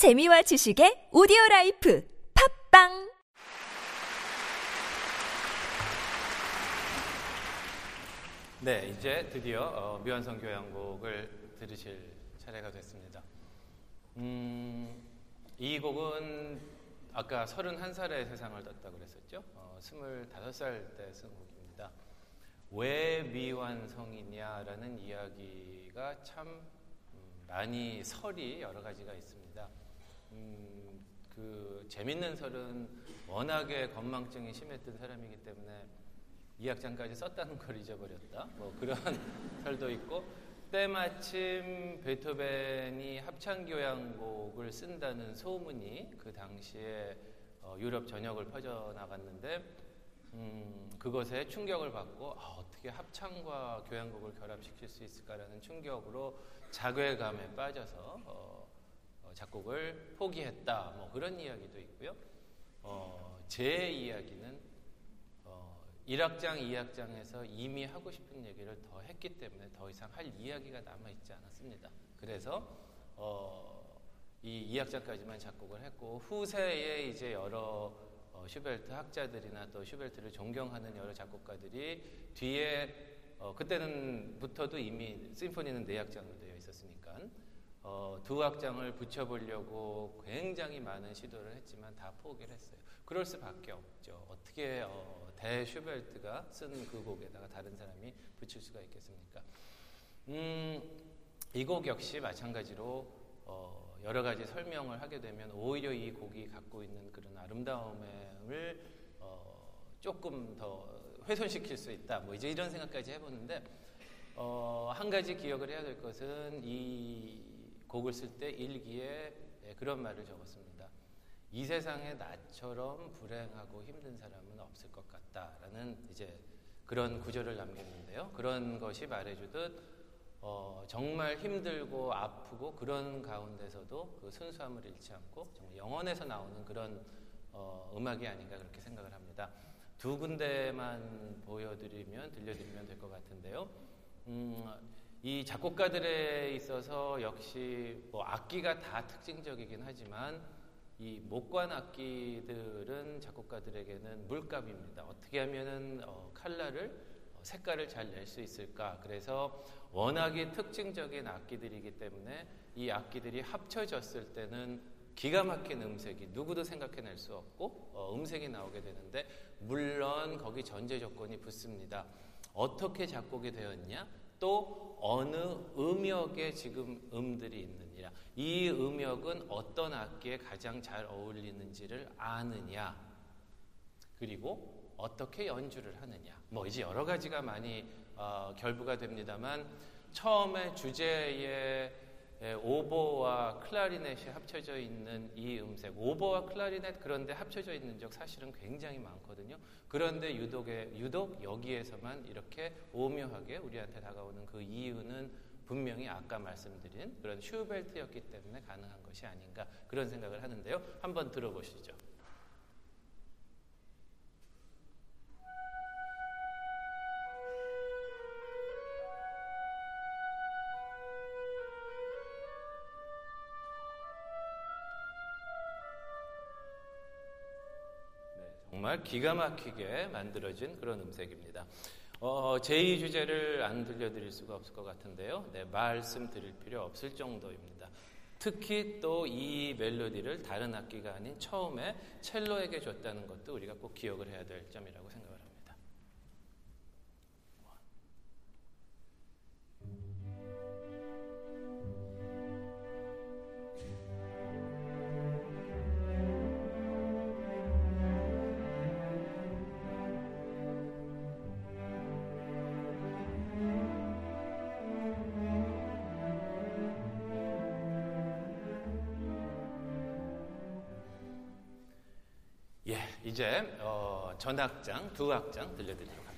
재미와 지식의 오디오 라이프 팟빵 네, 이제 드디어 어, 미완성 교향곡을 들으실 차례가 됐습니다. 음, 이 곡은 아까 31살에 세상을 떴다고 그랬었죠. 어, 25살 때 쓴 곡입니다. 왜 미완성이냐라는 이야기가 참 음, 많이 설이 여러 가지가 있습니다. 음, 그 재밌는 설은 워낙에 건망증이 심했던 사람이기 때문에 이 학장까지 썼다는 걸 잊어버렸다. 뭐 그런 설도 있고 때마침 베토벤이 합창교향곡을 쓴다는 소문이 그 당시에 어, 유럽 전역을 퍼져 나갔는데 음, 그것에 충격을 받고 아, 어떻게 합창과 교향곡을 결합시킬 수 있을까라는 충격으로 자괴감에 빠져서 어, 어, 작곡을 포기했다. 뭐 그런 이야기도 있고요. 어, 제 이야기는 1학장, 2학장에서 이미 하고 싶은 얘기를 더 했기 때문에 더 이상 할 이야기가 남아있지 않았습니다. 그래서, 어, 이 2학장까지만 작곡을 했고, 후세에 이제 여러 어, 슈벨트 학자들이나 또 슈벨트를 존경하는 여러 작곡가들이 뒤에, 어, 그때는부터도 이미 심포니는 4학장으로 되어 있었으니까, 어, 두 학장을 붙여보려고 굉장히 많은 시도를 했지만 다 포기를 했어요. 그럴 수밖에 없죠. 어떻게 어, 대 슈벨트가 쓴 그 곡에다가 다른 사람이 붙일 수가 있겠습니까? 음, 이 곡 역시 마찬가지로 어, 여러 가지 설명을 하게 되면 오히려 이 곡이 갖고 있는 그런 아름다움을 어, 조금 더 훼손시킬 수 있다. 뭐 이제 이런 생각까지 해보는데 어, 한 가지 기억을 해야 될 것은 이 곡을 쓸 때 일기에 네, 그런 말을 적었습니다. 이 세상에 나처럼 불행하고 힘든 사람은 없을 것 같다라는 이제 그런 구절을 남겼는데요. 그런 것이 말해주듯 어, 정말 힘들고 아프고 그런 가운데서도 그 순수함을 잃지 않고 정말 영혼에서 나오는 그런 어, 음악이 아닌가 그렇게 생각을 합니다. 두 군데만 보여드리면 들려드리면 될 것 같은데요. 음, 이 작곡가들에 있어서 역시 뭐 악기가 다 특징적이긴 하지만 이 목관 악기들은 작곡가들에게는 물감입니다. 어떻게 하면은 어, 칼라를 어, 색깔을 잘 낼 수 있을까? 그래서 워낙에 특징적인 악기들이기 때문에 이 악기들이 합쳐졌을 때는 기가 막힌 음색이 누구도 생각해낼 수 없고 어, 음색이 나오게 되는데 물론 거기 전제 조건이 붙습니다. 어떻게 작곡이 되었냐? 또 어느 음역에 지금 음들이 있느냐. 이 음역은 어떤 악기에 가장 잘 어울리는지를 아느냐. 그리고 어떻게 연주를 하느냐. 뭐 이제 여러 가지가 많이 어, 결부가 됩니다만 처음에 주제에 오보와 클라리넷이 합쳐져 있는 이 음색, 오보와 클라리넷 그런데 합쳐져 있는 적 사실은 굉장히 많거든요. 그런데 유독에, 유독 여기에서만 이렇게 오묘하게 우리한테 다가오는 그 이유는 분명히 아까 말씀드린 그런 슈벨트였기 때문에 가능한 것이 아닌가 그런 생각을 하는데요. 한번 들어보시죠. 정말 기가 막히게 만들어진 그런 음색입니다. 어, 제2 주제를 안 들려드릴 수가 없을 것 같은데요. 네, 말씀 드릴 필요 없을 정도입니다. 특히 또 이 멜로디를 다른 악기가 아닌 처음에 첼로에게 줬다는 것도 우리가 꼭 기억을 해야 될 점이라고 생각합니다. 이제 어, 전악장, 두악장 들려드리도록